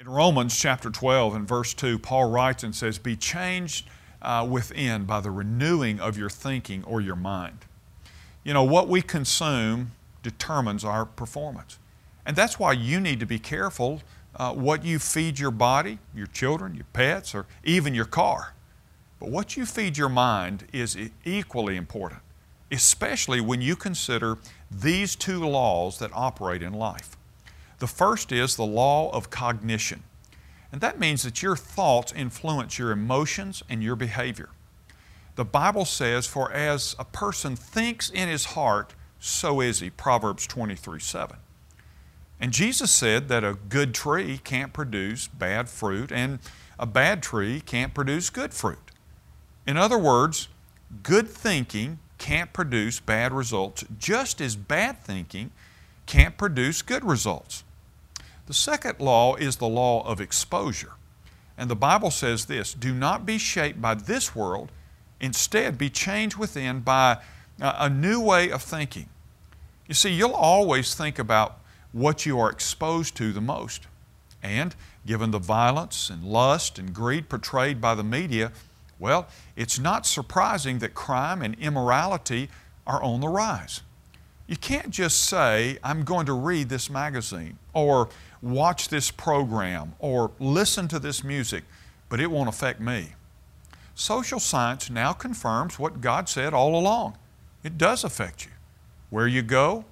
In Romans chapter 12 and verse 2, Paul writes and says, Be changed uh, within by the renewing of your thinking or your mind. You know, what we consume determines our performance. And that's why you need to be careful uh, what you feed your body, your children, your pets, or even your car. But what you feed your mind is equally important, especially when you consider these two laws that operate in life. The first is the law of cognition. And that means that your thoughts influence your emotions and your behavior. The Bible says, For as a person thinks in his heart, so is he. Proverbs 23 7. And Jesus said that a good tree can't produce bad fruit, and a bad tree can't produce good fruit. In other words, good thinking can't produce bad results, just as bad thinking can't produce good results. The second law is the law of exposure. And the Bible says this do not be shaped by this world, instead, be changed within by uh, a new way of thinking. You see, you'll always think about what you are exposed to the most. And given the violence and lust and greed portrayed by the media, well, it's not surprising that crime and immorality are on the rise. You can't just say, I'm going to read this magazine or watch this program or listen to this music, but it won't affect me. Social science now confirms what God said all along. It does affect you. Where you go,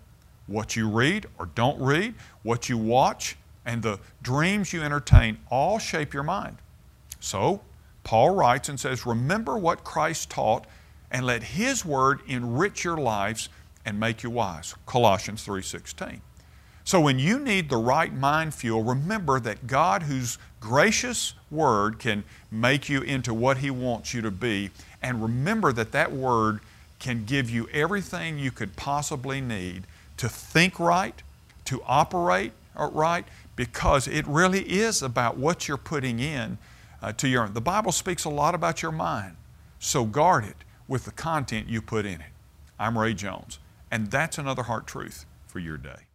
what you read or don't read, what you watch, and the dreams you entertain all shape your mind. So, Paul writes and says, Remember what Christ taught and let His Word enrich your lives and make you wise. Colossians 3.16. So when you need the right mind fuel, remember that God, whose gracious Word can make you into what He wants you to be, and remember that that Word can give you everything you could possibly need to think right, to operate right, because it really is about what you're putting in uh, to your. The Bible speaks a lot about your mind, so guard it with the content you put in it. I'm Ray Jones, and that's another heart truth for your day.